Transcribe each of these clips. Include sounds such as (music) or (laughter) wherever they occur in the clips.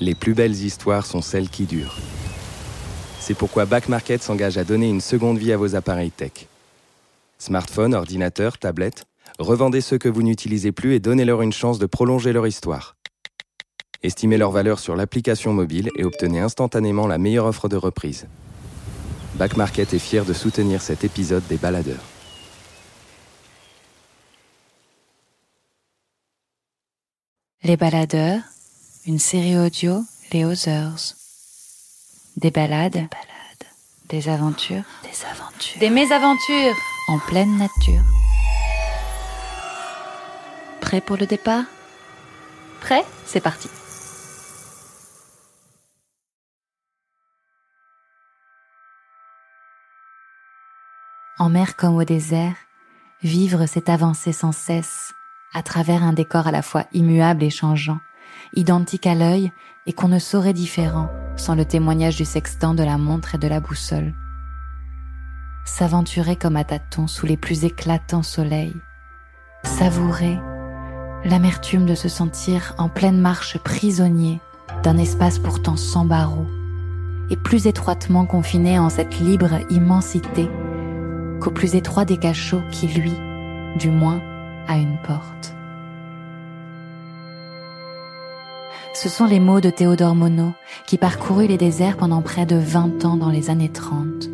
Les plus belles histoires sont celles qui durent. C'est pourquoi Back Market s'engage à donner une seconde vie à vos appareils tech. Smartphones, ordinateurs, tablettes, revendez ceux que vous n'utilisez plus et donnez-leur une chance de prolonger leur histoire. Estimez leur valeur sur l'application mobile et obtenez instantanément la meilleure offre de reprise. Back Market est fier de soutenir cet épisode des baladeurs. Les baladeurs, une série audio Les Others. Des balades, des aventures, des aventures, des mésaventures en pleine nature. Prêt pour le départ? Prêt? C'est parti. En mer comme au désert, vivre c'est avancer sans cesse, à travers un décor à la fois immuable et changeant, identique à l'œil et qu'on ne saurait différent sans le témoignage du sextant, de la montre et de la boussole. S'aventurer comme à tâtons sous les plus éclatants soleils. Savourer l'amertume de se sentir en pleine marche prisonnier d'un espace pourtant sans barreaux et plus étroitement confiné en cette libre immensité qu'au plus étroit des cachots qui, lui, du moins, a une porte. Ce sont les mots de Théodore Monod, qui parcourut les déserts pendant près de 20 ans dans les années 30.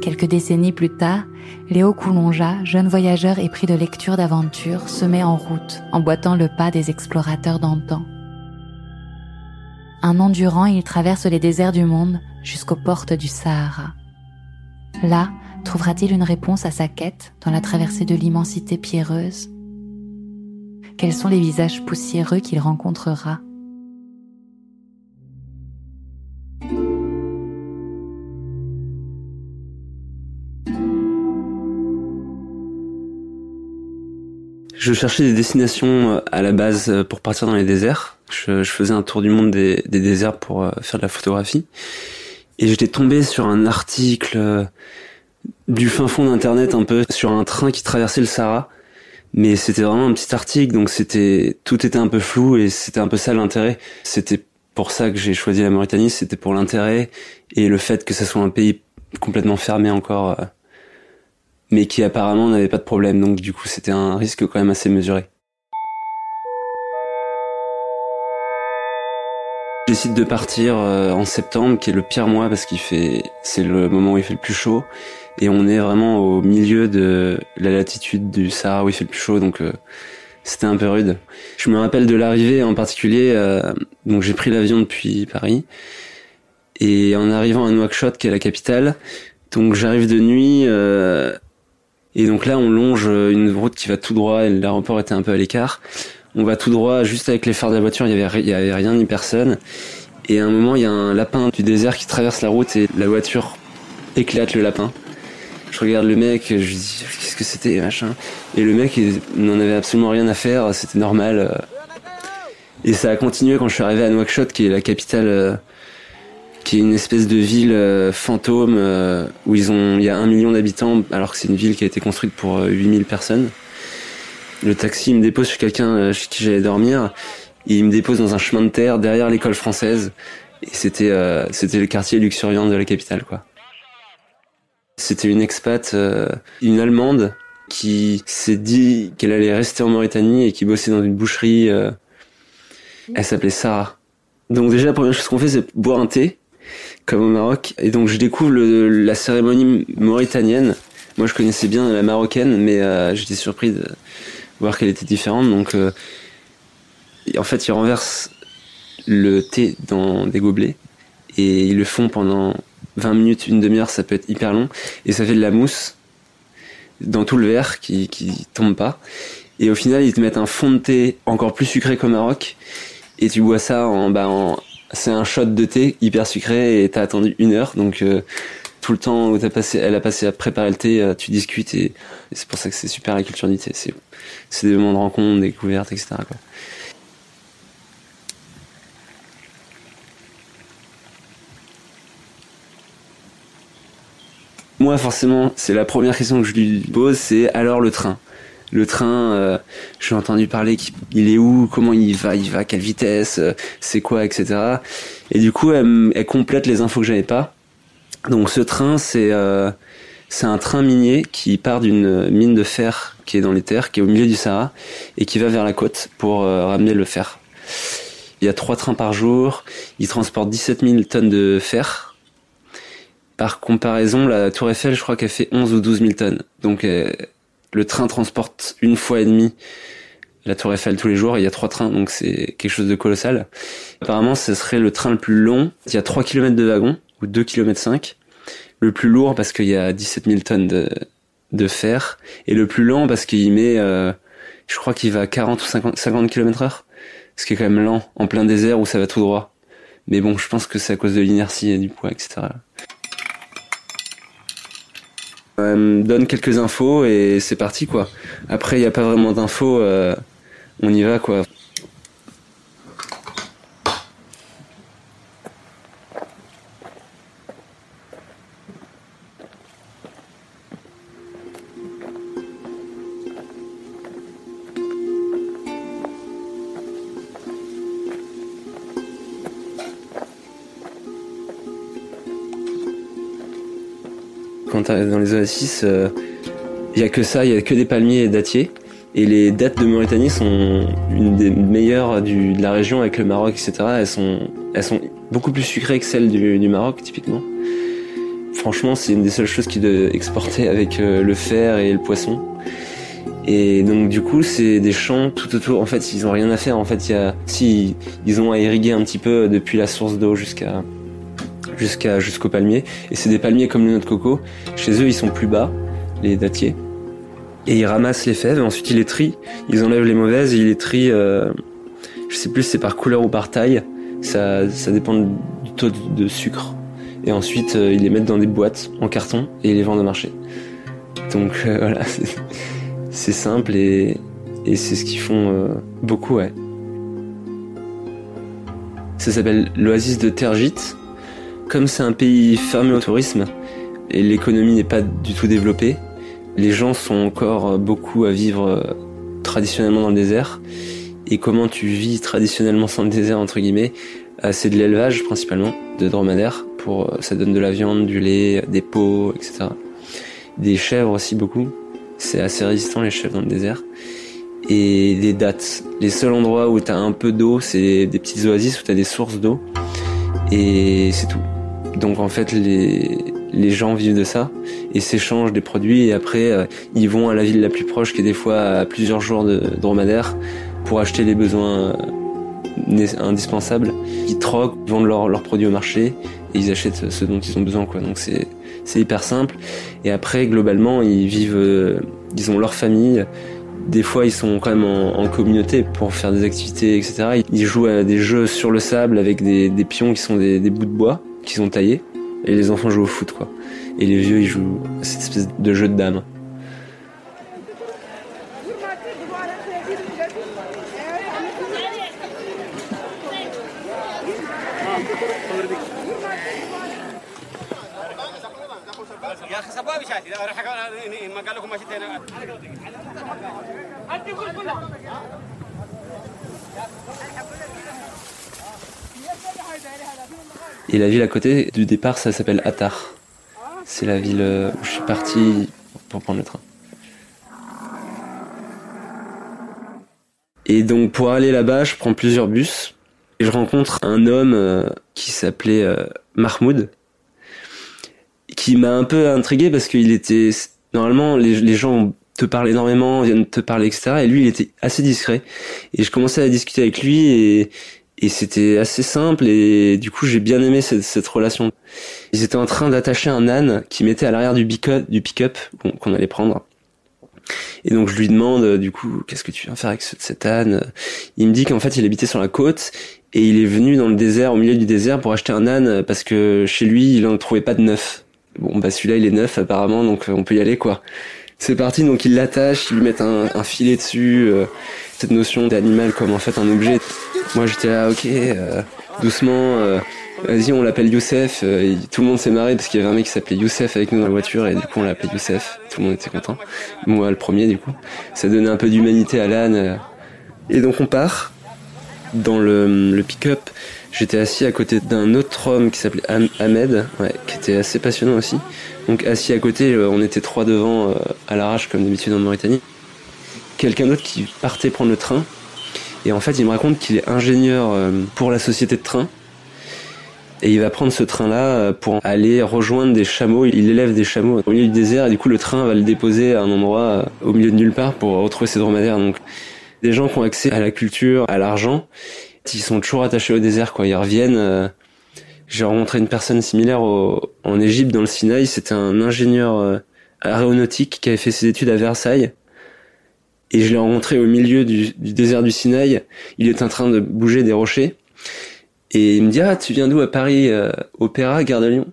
Quelques décennies plus tard, Léo Coulonja, jeune voyageur épris de lecture d'aventure, se met en route, emboîtant le pas des explorateurs d'antan. Un an durant, il traverse les déserts du monde jusqu'aux portes du Sahara. Là, trouvera-t-il une réponse à sa quête dans la traversée de l'immensité pierreuse? Quels sont les visages poussiéreux qu'il rencontrera? Je cherchais des destinations euh, à la base euh, pour partir dans les déserts. Je, faisais un tour du monde des, déserts pour euh, faire de la photographie. Et j'étais tombé sur un article du fin fond d'internet un peu sur un train qui traversait le Sahara. Mais c'était vraiment un petit article, donc c'était tout était un peu flou et c'était un peu ça l'intérêt. C'était pour ça que j'ai choisi la Mauritanie, c'était pour l'intérêt et le fait que ça soit un pays complètement fermé encore mais qui apparemment n'avait pas de problème. Donc du coup, c'était un risque quand même assez mesuré. Je décide de partir euh, en septembre, qui est le pire mois parce qu'il fait, c'est le moment où il fait le plus chaud, et on est vraiment au milieu de la latitude du Sahara où il fait le plus chaud, donc euh, c'était un peu rude. Je me rappelle de l'arrivée en particulier, euh, donc j'ai pris l'avion depuis Paris, et en arrivant à Nouakchott, qui est la capitale, donc j'arrive de nuit. Et donc là, on longe une route qui va tout droit et l'aéroport était un peu à l'écart. On va tout droit, juste avec les phares de la voiture, il y avait, y avait rien ni personne. Et à un moment, il y a un lapin du désert qui traverse la route et la voiture éclate le lapin. Je regarde le mec, je dis qu'est-ce que c'était, machin? Et le mec, il n'en avait absolument rien à faire, c'était normal. Et ça a continué quand je suis arrivé à Nouakchott, qui est la capitale euh, qui est une espèce de ville euh, fantôme euh, où ils ont, il y a un million d'habitants alors que c'est une ville qui a été construite pour 8000 euh, personnes. Le taxi me dépose chez quelqu'un chez qui j'allais dormir et il me dépose dans un chemin de terre derrière l'école française et c'était c'était le quartier luxuriant de la capitale quoi. C'était une expat, une allemande qui s'est dit qu'elle allait rester en Mauritanie et qui bossait dans une boucherie. elle s'appelait Sarah. Donc déjà la première chose qu'on fait c'est boire un thé comme au Maroc. Et donc je découvre la cérémonie mauritanienne. Moi je connaissais bien la marocaine, mais euh, j'étais surpris de voir qu'elle était différente. Donc euh, en fait ils renversent le thé dans des gobelets et ils le font pendant 20 minutes, une demi-heure, ça peut être hyper long, et ça fait de la mousse dans tout le verre qui, qui tombe pas. Et au final, ils te mettent un fond de thé encore plus sucré qu'au Maroc, et tu bois ça en, bah, en c'est un shot de thé hyper sucré et t'as attendu une heure donc euh, tout le temps où passé, elle a passé à préparer le thé, euh, tu discutes et, c'est pour ça que c'est super la culture du thé. C'est, des moments de rencontre, découvertes, etc. Moi, forcément, c'est la première question que je lui pose, c'est alors le train? Le train, euh, j'ai entendu parler qu'il est où, comment il va, il va à quelle vitesse, euh, c'est quoi, etc. Et du coup, elle, elle complète les infos que j'avais pas. Donc ce train, c'est euh, c'est un train minier qui part d'une mine de fer qui est dans les terres, qui est au milieu du Sahara, et qui va vers la côte pour euh, ramener le fer. Il y a trois trains par jour, ils transportent 17 000 tonnes de fer. Par comparaison, la Tour Eiffel, je crois qu'elle fait 11 ou 12 000 tonnes. Donc euh, le train transporte une fois et demie la Tour Eiffel tous les jours. Il y a trois trains, donc c'est quelque chose de colossal. Apparemment, ce serait le train le plus long. Il y a 3 km de wagon, ou 2 km 5. Le plus lourd parce qu'il y a 17 000 tonnes de, de fer. Et le plus lent parce qu'il met, euh, je crois qu'il va à 40 ou 50, 50 km heure. Ce qui est quand même lent, en plein désert où ça va tout droit. Mais bon, je pense que c'est à cause de l'inertie et du poids, etc. Elle me donne quelques infos et c'est parti quoi. Après, il n'y a pas vraiment d'infos, euh, on y va quoi. il n'y euh, a que ça, il n'y a que des palmiers et dattiers. Et les dattes de Mauritanie sont une des meilleures de la région avec le Maroc, etc. Elles sont, beaucoup plus sucrées que celles du, Maroc, typiquement. Franchement, c'est une des seules choses qui est exportée avec euh, le fer et le poisson. Et donc du coup, c'est des champs tout autour. En fait, ils n'ont rien à faire. En fait, si ils ont à irriguer un petit peu depuis la source d'eau jusqu'à jusqu'à jusqu'au palmier. Et c'est des palmiers comme les noix de coco. Chez eux, ils sont plus bas, les dattiers. Et ils ramassent les fèves. Et ensuite, ils les trient. Ils enlèvent les mauvaises et ils les trient. Euh, je sais plus, si c'est par couleur ou par taille. Ça, ça dépend du taux de, sucre. Et ensuite, euh, ils les mettent dans des boîtes en carton et ils les vendent au marché. Donc euh, (laughs) voilà, c'est- simple et, et c'est ce qu'ils font euh, beaucoup, ouais. Ça s'appelle l'oasis de Tergit. Comme c'est un pays fermé au tourisme et l'économie n'est pas du tout développée, les gens sont encore beaucoup à vivre euh, traditionnellement dans le désert. Et comment tu vis traditionnellement sans le désert, entre guillemets, euh, c'est de l'élevage principalement, de dromadaires. Pour, euh, ça donne de la viande, du lait, des peaux, etc. Des chèvres aussi beaucoup. C'est assez résistant les chèvres dans le désert. Et des dattes. Les seuls endroits où t'as un peu d'eau, c'est des petites oasis où t'as des sources d'eau. Et c'est tout. Donc en fait, les, les gens vivent de ça et s'échangent des produits et après euh, ils vont à la ville la plus proche qui est des fois à plusieurs jours de dromadaire pour acheter les besoins euh, indispensables. Ils troquent, vendent leurs leurs produits au marché et ils achètent ce dont ils ont besoin quoi. Donc c'est c'est hyper simple. Et après globalement ils vivent, euh, ils ont leur famille. Des fois, ils sont quand même en, en communauté pour faire des activités, etc. Ils jouent à des jeux sur le sable avec des, des pions qui sont des, des bouts de bois qu'ils ont taillés. Et les enfants jouent au foot, quoi. Et les vieux, ils jouent à cette espèce de jeu de dames. Et la ville à côté du départ, ça s'appelle Attar. C'est la ville euh, où je suis parti pour prendre le train. Et donc pour aller là-bas, je prends plusieurs bus et je rencontre un homme euh, qui s'appelait euh, Mahmoud, qui m'a un peu intrigué parce qu'il était normalement les, les gens te parlent énormément, viennent te parler etc. Et lui, il était assez discret. Et je commençais à discuter avec lui et et c'était assez simple et du coup j'ai bien aimé cette, cette relation. Ils étaient en train d'attacher un âne qui mettait à l'arrière du pick-up, qu'on allait prendre. Et donc je lui demande euh, du coup qu'est-ce que tu viens faire avec ce- cet âne? Il me dit qu'en fait il habitait sur la côte et il est venu dans le désert, au milieu du désert pour acheter un âne parce que chez lui il en trouvait pas de neuf. Bon bah celui-là il est neuf apparemment donc euh, on peut y aller quoi. C'est parti donc il l'attache, il lui met un, un filet dessus. euh, cette notion d'animal comme en fait un objet. Moi j'étais là ok euh, doucement. euh, Vas-y, on l'appelle Youssef. Euh, tout le monde s'est marré parce qu'il y avait un mec qui s'appelait Youssef avec nous dans la voiture et du coup on l'appelait Youssef. Tout le monde était content. Moi le premier du coup. Ça donnait un peu d'humanité à l'âne. Et donc on part dans le, le pick-up. J'étais assis à côté d'un autre homme qui s'appelait Ahmed, qui était assez passionnant aussi. Donc assis à côté, euh, on était trois devant euh, à l'arrache comme d'habitude en Mauritanie. Quelqu'un d'autre qui partait prendre le train. Et en fait, il me raconte qu'il est ingénieur pour la société de train et il va prendre ce train-là euh, pour aller rejoindre des chameaux. Il élève des chameaux au milieu du désert et du coup le train va le déposer à un endroit euh, au milieu de nulle part pour retrouver ses dromadaires. Donc des gens qui ont accès à la culture, à l'argent, ils sont toujours attachés au désert quoi. Ils reviennent. Euh, j'ai rencontré une personne similaire en Égypte dans le Sinaï. C'était un ingénieur aéronautique qui avait fait ses études à Versailles. Et je l'ai rencontré au milieu du, désert du Sinaï. Il est en train de bouger des rochers. Et il me dit ah tu viens d'où à Paris euh, Opéra Gare de Lyon?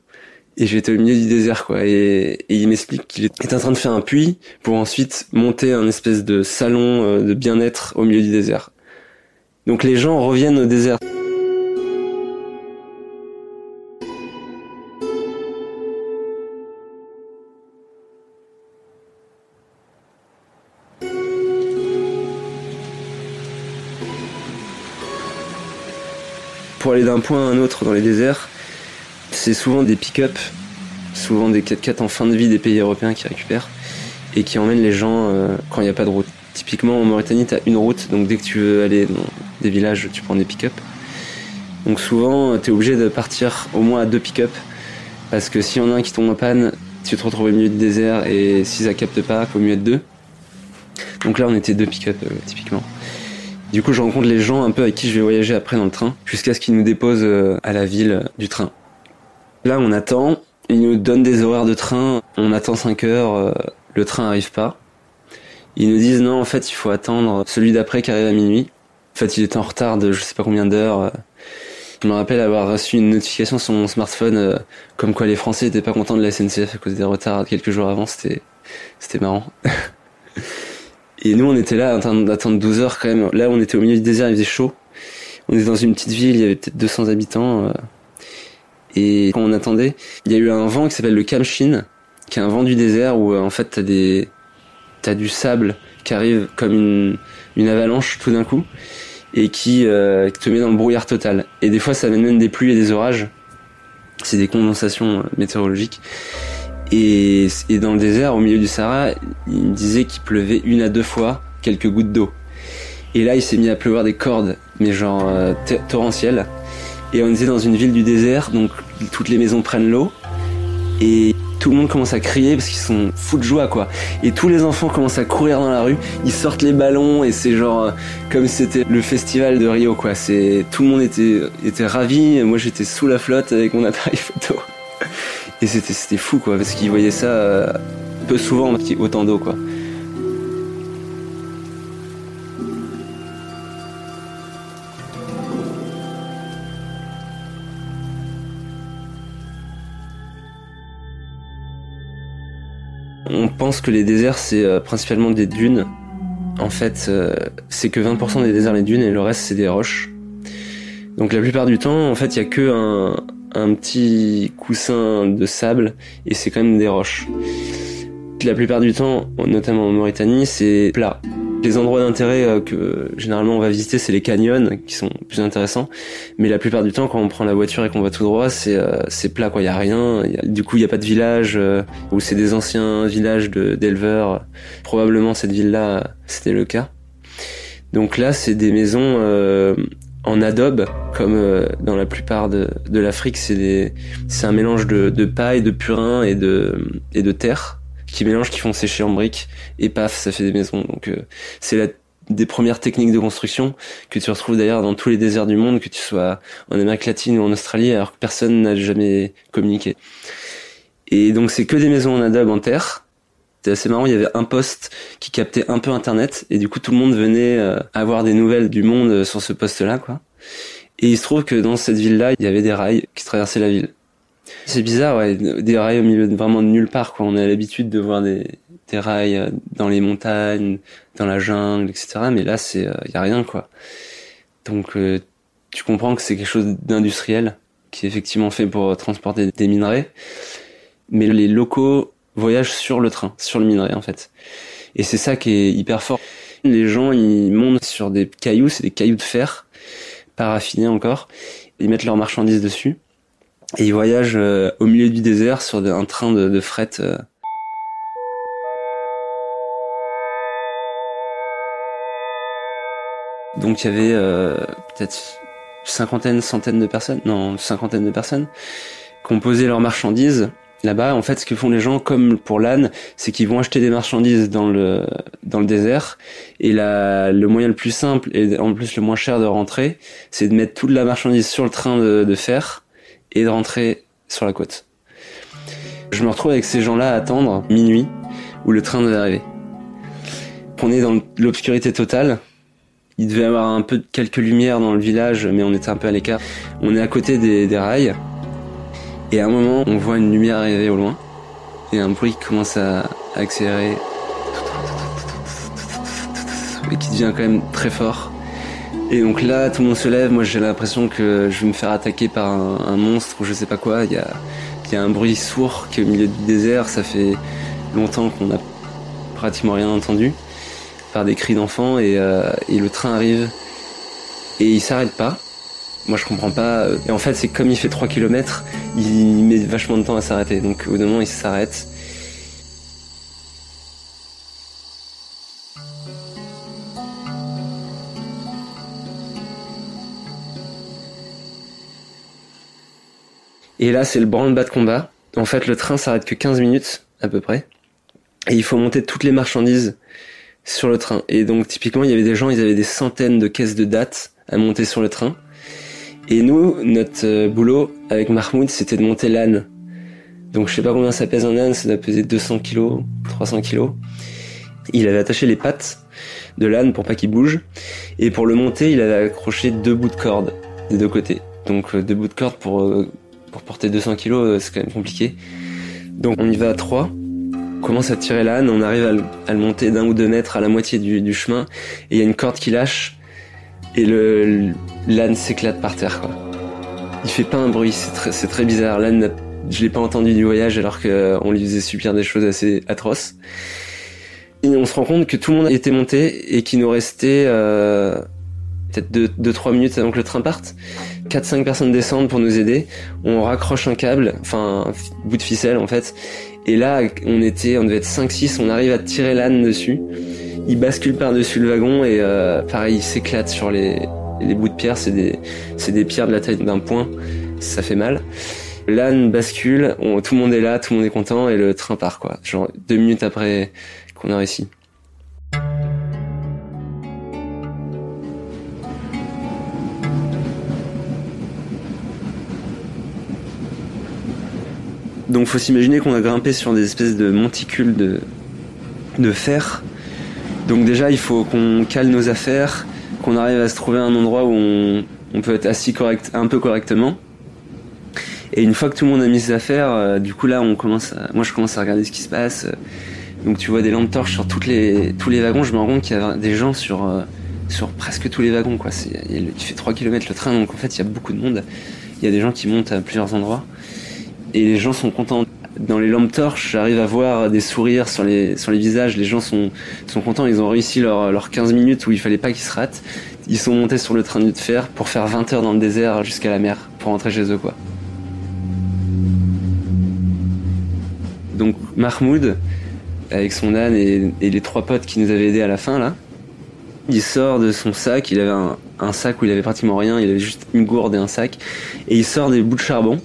Et j'étais au milieu du désert quoi et, il m'explique qu'il est en train de faire un puits pour ensuite monter un espèce de salon euh, de bien-être au milieu du désert. Donc les gens reviennent au désert. Pour aller d'un point à un autre dans les déserts, c'est souvent des pick-up, souvent des 4x4 en fin de vie des pays européens qui récupèrent et qui emmènent les gens euh, quand il n'y a pas de route. Typiquement en Mauritanie, tu as une route, donc dès que tu veux aller dans des villages, tu prends des pick-up. Donc souvent, tu es obligé de partir au moins à deux pick-up parce que s'il y en a un qui tombe en panne, tu te retrouves au milieu du désert et si ça capte pas, il faut mieux être deux. Donc là, on était deux pick-up euh, typiquement. Du coup, je rencontre les gens un peu avec qui je vais voyager après dans le train, jusqu'à ce qu'ils nous déposent euh, à la ville du train. Là, on attend, ils nous donnent des horaires de train, on attend 5 heures, euh, le train arrive pas. Ils nous disent non, en fait, il faut attendre celui d'après qui arrive à minuit. En fait, il était en retard de je sais pas combien d'heures. Je me rappelle avoir reçu une notification sur mon smartphone euh, comme quoi les Français étaient pas contents de la SNCF à cause des retards quelques jours avant. C'était, c'était marrant. (laughs) Et nous, on était là d'attendre 12 heures quand même. Là, on était au milieu du désert, il faisait chaud. On était dans une petite ville, il y avait peut-être 200 habitants. Euh. Et quand on attendait, il y a eu un vent qui s'appelle le Kamshin, qui est un vent du désert où euh, en fait t'as des t'as du sable qui arrive comme une, une avalanche tout d'un coup et qui, euh, te met dans le brouillard total. Et des fois, ça amène même des pluies et des orages. C'est des condensations météorologiques. Et, dans le désert, au milieu du Sahara, il me disait qu'il pleuvait une à deux fois quelques gouttes d'eau. Et là, il s'est mis à pleuvoir des cordes, mais genre euh, torrentielles. Et on était dans une ville du désert, donc toutes les maisons prennent l'eau. Et tout le monde commence à crier parce qu'ils sont fous de joie, quoi. Et tous les enfants commencent à courir dans la rue, ils sortent les ballons et c'est genre euh, comme c'était le festival de Rio, quoi. C'est tout le monde était était ravi. Moi, j'étais sous la flotte avec mon appareil photo. Et c'était fou quoi, parce qu'ils voyaient ça euh, peu souvent, autant d'eau quoi. On pense que les déserts c'est euh, principalement des dunes. En fait, euh, c'est que 20% des déserts les dunes et le reste c'est des roches. Donc la plupart du temps, en fait, il y a que un, un petit coussin de sable et c'est quand même des roches. La plupart du temps, notamment en Mauritanie, c'est plat. Les endroits d'intérêt euh, que généralement on va visiter, c'est les canyons qui sont plus intéressants. Mais la plupart du temps, quand on prend la voiture et qu'on va tout droit, c'est euh, plat quoi. Il y a rien. du coup, il y a pas de village euh, ou c'est des anciens villages d'éleveurs. Probablement cette ville-là, c'était le cas. Donc là, c'est des maisons en adobe, comme euh, dans la plupart de, de l'Afrique, c'est un mélange de, de paille, de purin et de, et de terre qui mélangent, qui font sécher en briques, et paf, ça fait des maisons. Donc euh, c'est des premières techniques de construction que tu retrouves d'ailleurs dans tous les déserts du monde, que tu sois en Amérique latine ou en Australie, alors que personne n'a jamais communiqué. Et donc c'est que des maisons en adobe en terre, c'était assez marrant, il y avait un poste qui captait un peu internet et du coup tout le monde venait euh, avoir des nouvelles du monde euh, sur ce poste-là quoi. Et il se trouve que dans cette ville-là, il y avait des rails qui traversaient la ville. C'est bizarre, des rails au milieu de vraiment de nulle part quoi. On a l'habitude de voir des, rails euh, dans les montagnes, dans la jungle, etc. Mais là, c'est, il y a rien quoi. Donc tu comprends que c'est quelque chose d'industriel qui est effectivement fait pour transporter des minerais, mais les locaux voyagent sur le train, sur le minerai en fait. Et c'est ça qui est hyper fort. Les gens, ils montent sur des cailloux, c'est des cailloux de fer, pas raffinés encore. Ils mettent leurs marchandises dessus et ils voyagent euh, au milieu du désert sur un train de, de fret. euh. Donc il y avait euh, peut-être cinquantaine, centaine de personnes, non, cinquantaine de personnes qui ont posé leurs marchandises là-bas. En fait, ce que font les gens, comme pour l'âne, c'est qu'ils vont acheter des marchandises dans le dans le désert. Et la, le moyen le plus simple et en plus le moins cher de rentrer, c'est de mettre toute la marchandise sur le train de, de fer et de rentrer sur la côte. Je me retrouve avec ces gens-là à attendre minuit où le train devait arriver. On est dans l'obscurité totale. Il devait y avoir un peu quelques lumières dans le village, mais on était un peu à l'écart. On est à côté des rails. Et à un moment, on voit une lumière arriver au loin. Et un bruit qui commence à, accélérer. Et qui devient quand même très fort. Et donc là, tout le monde se lève. Moi, j'ai l'impression que je vais me faire attaquer par un, monstre ou je sais pas quoi. Il y a, il y a un bruit sourd qui est au milieu du désert. Ça fait longtemps qu'on n'a pratiquement rien entendu. Par des cris d'enfants. Et, euh, et le train arrive. Et il s'arrête pas. Moi, je comprends pas. Et en fait, c'est comme il fait 3 km, il met vachement de temps à s'arrêter. Donc, au bout d'un moment, il s'arrête. Et là, c'est le branle-bas de combat. En fait, le train s'arrête que 15 minutes, à peu près. Et il faut monter toutes les marchandises sur le train. Et donc, typiquement, il y avait des gens, ils avaient des centaines de caisses de dates à monter sur le train. Et nous, notre euh, boulot avec Mahmoud, c'était de monter l'âne. Donc je sais pas combien ça pèse un âne, ça doit peser 200 kilos, 300 kilos. Il avait attaché les pattes de l'âne pour pas qu'il bouge. Et pour le monter, il avait accroché deux bouts de corde des deux côtés. Donc euh, deux bouts de corde pour, euh, pour porter 200 kilos, c'est quand même compliqué. Donc on y va à trois. On commence à tirer l'âne, on arrive à le, à le monter d'un ou deux mètres à la moitié du, du chemin. Et il y a une corde qui lâche. Et l'âne s'éclate par terre quoi. Il fait pas un bruit, c'est très, bizarre. L'âne, je l'ai pas entendu du voyage alors qu'on lui faisait subir des choses assez atroces. Et on se rend compte que tout le monde était monté et qu'il nous restait euh, peut-être 2-3 minutes avant que le train parte. 4-5 personnes descendent pour nous aider. On raccroche un câble, enfin un bout de ficelle en fait. Et là, on était, on devait être 5-6, on arrive à tirer l'âne dessus. Il bascule par-dessus le wagon et euh, pareil, il s'éclate sur les, les bouts de pierre. C'est des, pierres de la taille d'un point. Ça fait mal. L'âne bascule, tout le monde est là, tout le monde est content et le train part quoi. Genre deux minutes après qu'on a réussi. Donc faut s'imaginer qu'on a grimpé sur des espèces de monticules de fer. Donc déjà il faut qu'on cale nos affaires, qu'on arrive à se trouver un endroit où on, peut être assis correct, un peu correctement. Et une fois que tout le monde a mis ses affaires, euh, du coup là on commence à, moi je commence à regarder ce qui se passe. Donc tu vois des lampes torches sur les, tous les wagons, je me rends compte qu'il y a des gens sur, euh, sur presque tous les wagons quoi. Il, il fait 3 km le train donc en fait il y a beaucoup de monde. Il y a des gens qui montent à plusieurs endroits et les gens sont contents. Dans les lampes torches, j'arrive à voir des sourires sur les, sur les visages. Les gens sont, sont contents. Ils ont réussi leurs leur 15 minutes où il fallait pas qu'ils se ratent. Ils sont montés sur le train de fer pour faire 20 heures dans le désert jusqu'à la mer pour rentrer chez eux, quoi. Donc, Mahmoud, avec son âne et, et les trois potes qui nous avaient aidés à la fin, là, il sort de son sac. Il avait un, un sac où il avait pratiquement rien. Il avait juste une gourde et un sac. Et il sort des bouts de charbon.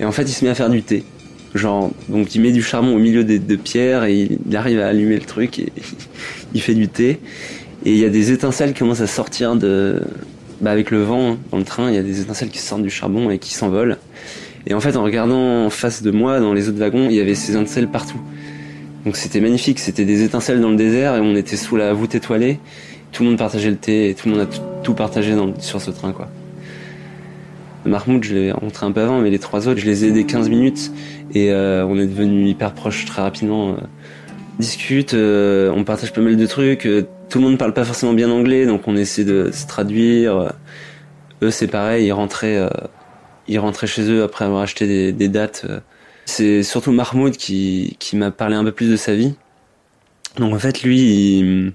Et en fait, il se met à faire du thé. Genre, donc il met du charbon au milieu des deux pierres et il, arrive à allumer le truc et (laughs) il fait du thé. Et il y a des étincelles qui commencent à sortir de, bah avec le vent hein, dans le train, il y a des étincelles qui sortent du charbon et qui s'envolent. Et en fait, en regardant en face de moi, dans les autres wagons, il y avait ces étincelles partout. Donc c'était magnifique, c'était des étincelles dans le désert et on était sous la voûte étoilée. Tout le monde partageait le thé et tout le monde a tout partagé dans, sur ce train, quoi. Mahmoud, je l'ai rencontré un peu avant, mais les trois autres, je les ai aidés 15 minutes et euh, on est devenus hyper proches très rapidement. euh. discute, euh, on partage pas mal de trucs. euh, tout le monde parle pas forcément bien anglais, donc on essaie de se traduire. euh. eux, c'est pareil, ils rentraient euh, ils rentraient chez eux après avoir acheté des, des dates. C'est surtout Mahmoud qui, qui m'a parlé un peu plus de sa vie. Donc en fait, lui, il,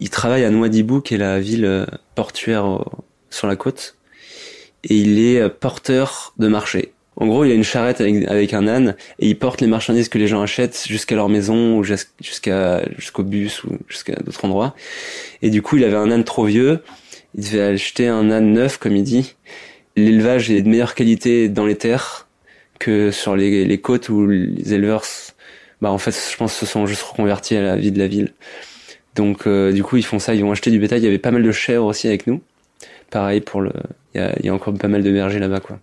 il travaille à Nouadhibou, qui est la ville portuaire sur la côte, et il est porteur de marché. En gros, il a une charrette avec, un âne et il porte les marchandises que les gens achètent jusqu'à leur maison ou jusqu'à jusqu'au bus ou jusqu'à d'autres endroits. Et du coup, il avait un âne trop vieux. Il devait acheter un âne neuf, comme il dit. L'élevage est de meilleure qualité dans les terres que sur les, les côtes où les éleveurs, bah en fait, je pense, se sont juste reconvertis à la vie de la ville. Donc, euh, du coup, ils font ça. Ils vont acheter du bétail. Il y avait pas mal de chèvres aussi avec nous. Pareil pour le, il y a, y encore pas mal de bergers là-bas, quoi.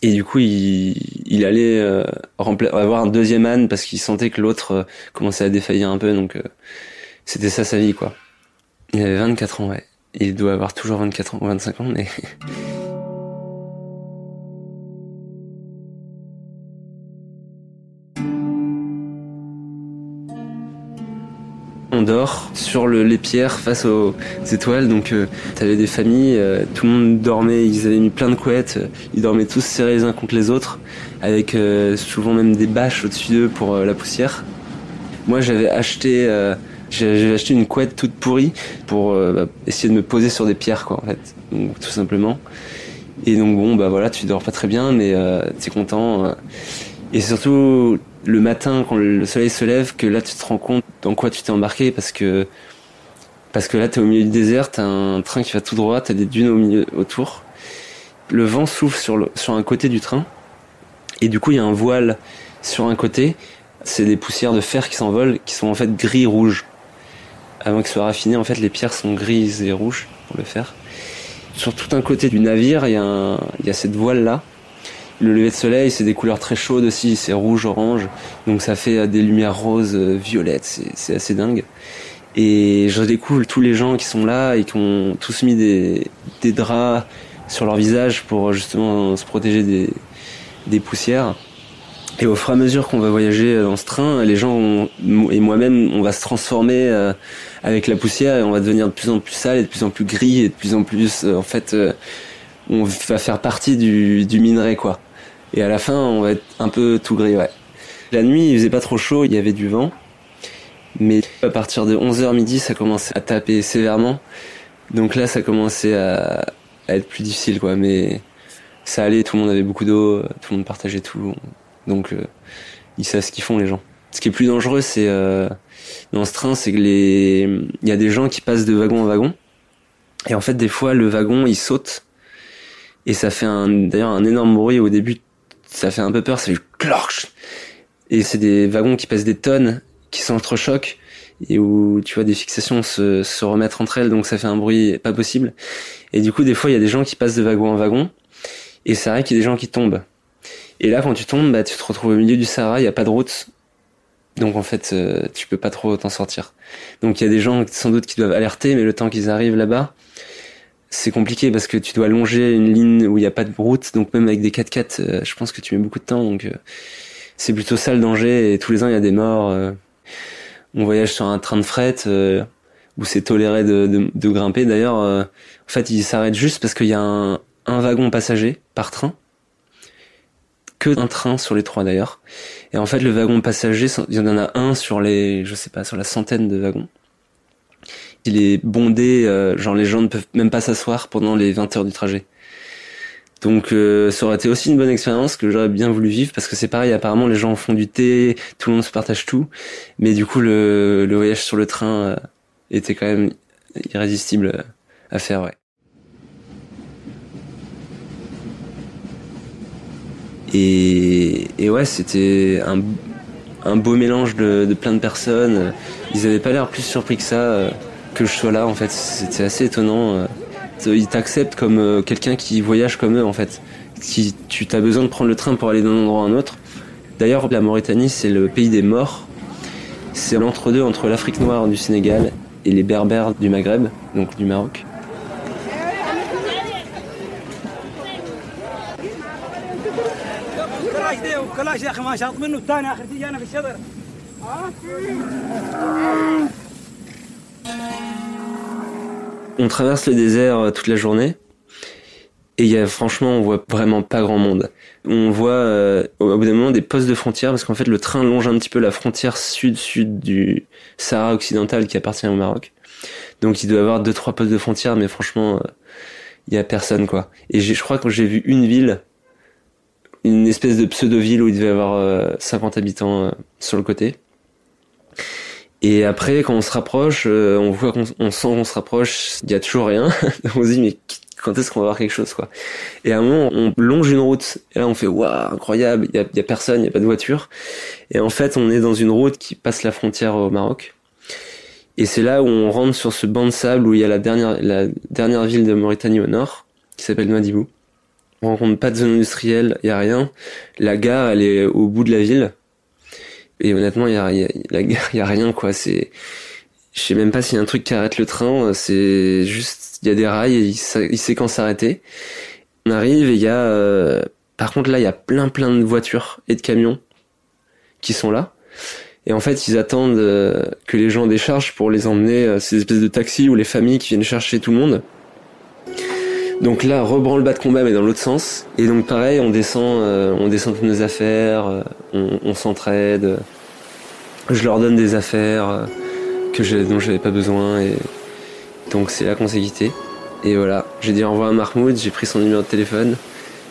Et du coup, il, il allait euh, avoir un deuxième âne parce qu'il sentait que l'autre euh, commençait à défaillir un peu. Donc, euh, c'était ça sa vie, quoi. Il avait 24 ans, ouais. Il doit avoir toujours 24 ans ou 25 ans, mais... (laughs) sur le, les pierres face aux étoiles. Donc euh, t'avais des familles, euh, tout le monde dormait, ils avaient mis plein de couettes, euh, ils dormaient tous serrés les uns contre les autres, avec euh, souvent même des bâches au-dessus d'eux pour la poussière. Moi j'avais acheté j'avais acheté une couette toute pourrie pour bah, essayer de me poser sur des pierres quoi en fait, tout simplement. Et donc bon bah voilà, tu dors pas très bien mais t'es content. Et surtout le matin quand le soleil se lève que là tu te rends compte dans quoi tu t'es embarqué parce que parce que là t'es au milieu du désert, t'as un train qui va tout droit, t'as des dunes au milieu autour. Le vent souffle sur sur un côté du train et du coup il y a un voile sur un côté. C'est des poussières de fer qui s'envolent, qui sont en fait gris rouge. Avant que ce soit raffiné, en fait les pierres sont grises et rouges pour le faire. Sur tout un côté du navire, il y il y a cette voile là le lever de soleil, c'est des couleurs très chaudes aussi, c'est rouge, orange, donc ça fait euh, des lumières roses, euh, violettes, c'est assez dingue. Et je découvre tous les gens qui sont là et qui ont tous mis des, draps sur leur visage pour justement se protéger des, poussières. Et au fur et à mesure qu'on va voyager dans ce train, les gens et moi-même, on va se transformer euh, avec la poussière et on va devenir de plus en plus sale et de plus en plus gris et de plus en plus, en fait, on va faire partie du, du minerai, quoi. Et à la fin, on va être un peu tout gris, ouais. La nuit, il faisait pas trop chaud, il y avait du vent. Mais à partir de 11h midi, ça commençait à taper sévèrement. Donc là, ça commençait à, être plus difficile, quoi. Mais ça allait, tout le monde avait beaucoup d'eau, tout le monde partageait tout. Donc, euh, ils savent ce qu'ils font, les gens. Ce qui est plus dangereux, c'est euh, dans ce train, c'est que les, il y a des gens qui passent de wagon en wagon. Et en fait, des fois, le wagon, il saute. Et ça fait d'ailleurs un énorme bruit au début ça fait un peu peur, ça fait clorch. Et c'est des wagons qui pèsent des tonnes, qui s'entrechoquent, et où tu vois des fixations se, se remettre entre elles, donc ça fait un bruit pas possible. Et du coup, des fois, il y a des gens qui passent de wagon en wagon, et c'est vrai qu'il y a des gens qui tombent. Et là, quand tu tombes, bah, tu te retrouves au milieu du Sahara, il n'y a pas de route. Donc en fait, euh, tu peux pas trop t'en sortir. Donc il y a des gens sans doute qui doivent alerter, mais le temps qu'ils arrivent là-bas, c'est compliqué parce que tu dois longer une ligne où il n'y a pas de route, donc même avec des 4x4, euh, je pense que tu mets beaucoup de temps, donc euh, c'est plutôt ça le danger, et tous les ans il y a des morts. Euh. on voyage sur un train de fret où c'est toléré de, de, grimper. D'ailleurs, en fait, il s'arrête juste parce qu'il y a un, un wagon passager par train, que un train sur les trois d'ailleurs. Et en fait, le wagon passager, il y en a un sur les, je sais pas, sur la centaine de wagons. Il est bondé, euh, genre les gens ne peuvent même pas s'asseoir pendant les 20 heures du trajet. Donc euh, ça aurait été aussi une bonne expérience que j'aurais bien voulu vivre parce que c'est pareil, apparemment les gens font du thé, tout le monde se partage tout, mais du coup le, voyage sur le train euh, était quand même irrésistible à faire, ouais. Et, ouais, c'était un, beau mélange de, de plein de personnes. Ils avaient pas l'air plus surpris que ça que je sois là en fait. C'était assez étonnant. Euh. Ils t'acceptent comme euh, quelqu'un qui voyage comme eux en fait. Si tu as besoin de prendre le train pour aller d'un endroit à un autre. D'ailleurs, la Mauritanie, c'est le pays des morts. C'est l'entre-deux entre l'Afrique noire du Sénégal et les Berbères du Maghreb, donc du Maroc. On traverse le désert euh, toute la journée. Et y a, franchement, on voit vraiment pas grand monde. On voit euh, au bout d'un moment des postes de frontière parce qu'en fait le train longe un petit peu la frontière sud-sud du Sahara occidental qui appartient au Maroc. Donc il doit y avoir deux trois postes de frontière, mais franchement, euh, il y a personne quoi. Et je crois que j'ai vu une ville, une espèce de pseudo-ville où il devait y avoir 50 habitants sur le côté. Et après, quand on se rapproche, euh, on voit qu'on on sent qu'on se rapproche, il y a toujours rien. (laughs) on se dit mais quand est-ce qu'on va voir quelque chose quoi? Et à un moment, on longe une route et là on fait waouh incroyable, il y a, y a, personne, il y a pas de voiture. Et en fait, on est dans une route qui passe la frontière au Maroc. Et c'est là où on rentre sur ce banc de sable où il y a la dernière la dernière ville de Mauritanie au nord qui s'appelle Nouadhibou. On rencontre pas de zone industrielle, il y a rien. La gare, elle est au bout de la ville et honnêtement, il y a, y, a, rien quoi. C'est, je sais même pas s'il y a un truc qui arrête le train. C'est juste, il y a des rails et il, sait quand s'arrêter. On arrive et il y a, euh, par contre là, il y a plein plein de voitures et de camions qui sont là. Et en fait, ils attendent euh, que les gens déchargent pour les emmener euh, ces espèces de taxis ou les familles qui viennent chercher tout le monde. Donc là, rebranle le bas de combat, mais dans l'autre sens. Et donc pareil, on descend, euh, on descend toutes nos affaires, euh, on, on s'entraide. Je leur donne des affaires euh, que je, dont j'avais pas besoin. Et donc c'est là qu'on s'est quitté. Et voilà, j'ai dit au revoir à Mahmoud, j'ai pris son numéro de téléphone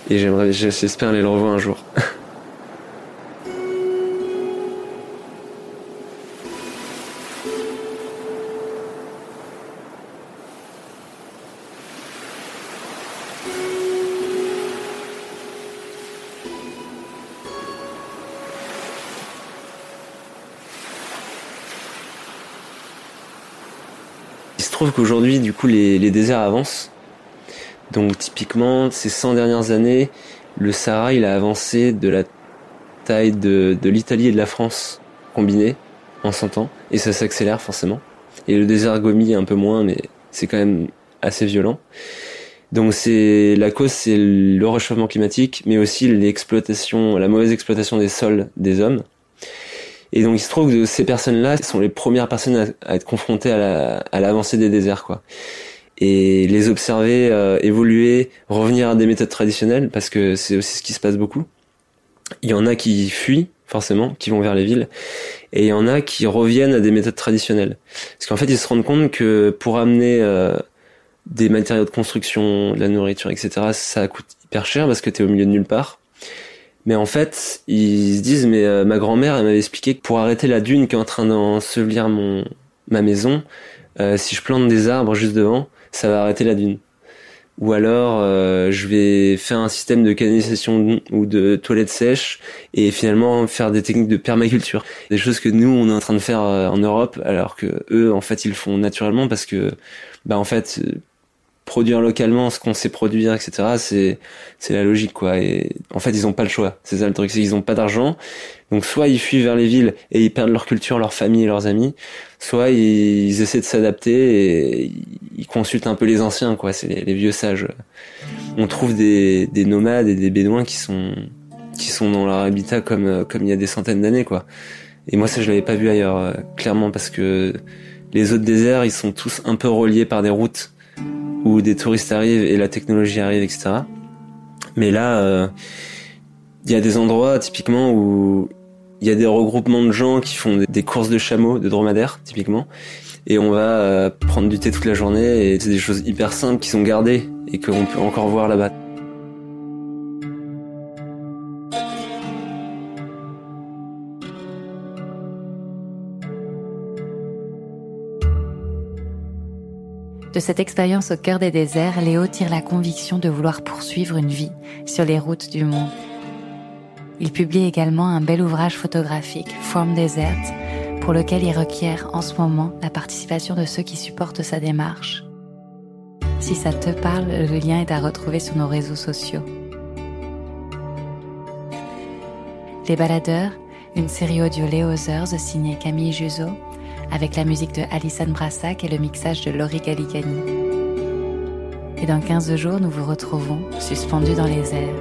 et j'espère aller le revoir un jour. (laughs) trouve qu'aujourd'hui, du coup, les, déserts avancent. Donc, typiquement, ces 100 dernières années, le Sahara, il a avancé de la taille de, l'Italie et de la France combinés en 100 ans. Et ça s'accélère forcément. Et le désert Gomi un peu moins, mais c'est quand même assez violent. Donc c'est la cause, c'est le réchauffement climatique, mais aussi l'exploitation, la mauvaise exploitation des sols des hommes. Et donc il se trouve que ces personnes-là sont les premières personnes à, être confrontées à l'avancée des déserts, quoi. Et les observer euh, évoluer, revenir à des méthodes traditionnelles, parce que c'est aussi ce qui se passe beaucoup. Il y en a qui fuient, forcément, qui vont vers les villes, et il y en a qui reviennent à des méthodes traditionnelles. Parce qu'en fait, ils se rendent compte que pour amener euh, des matériaux de construction, de la nourriture, etc., ça coûte hyper cher parce que t'es au milieu de nulle part. Mais en fait, ils se disent, mais euh, ma grand-mère, elle m'avait expliqué que pour arrêter la dune qui est en train d'ensevelir mon ma maison, euh, si je plante des arbres juste devant, ça va arrêter la dune. Ou alors, euh, je vais faire un système de canalisation ou de toilettes sèches et finalement faire des techniques de permaculture. Des choses que nous, on est en train de faire en Europe, alors que eux, en fait, ils le font naturellement parce que, bah, en fait, produire localement ce qu'on sait produire, etc. C'est c'est la logique quoi. Et en fait, ils ont pas le choix. C'est ça le truc, c'est qu'ils ont pas d'argent. Donc soit ils fuient vers les villes et ils perdent leur culture, leur famille et leurs amis, soit ils, essaient de s'adapter et ils consultent un peu les anciens quoi. C'est les, vieux sages. On trouve des, des nomades et des bédouins qui sont qui sont dans leur habitat comme comme il y a des centaines d'années quoi. Et moi ça je l'avais pas vu ailleurs euh, clairement parce que les autres déserts ils sont tous un peu reliés par des routes où des touristes arrivent et la technologie arrive, etc. Mais là, euh, il y a des endroits typiquement où il y a des regroupements de gens qui font des courses de chameaux, de dromadaires, typiquement. Et on va euh, prendre du thé toute la journée et c'est des choses hyper simples qui sont gardées et qu'on peut encore voir là-bas. De cette expérience au cœur des déserts, Léo tire la conviction de vouloir poursuivre une vie sur les routes du monde. Il publie également un bel ouvrage photographique, From Desert, pour lequel il requiert en ce moment la participation de ceux qui supportent sa démarche. Si ça te parle, le lien est à retrouver sur nos réseaux sociaux. Les Baladeurs, une série audio Léo signée Camille Juzo, avec la musique de Alison Brassac et le mixage de Laurie Galigani. Et dans 15 jours, nous vous retrouvons suspendus dans les airs.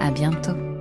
À bientôt!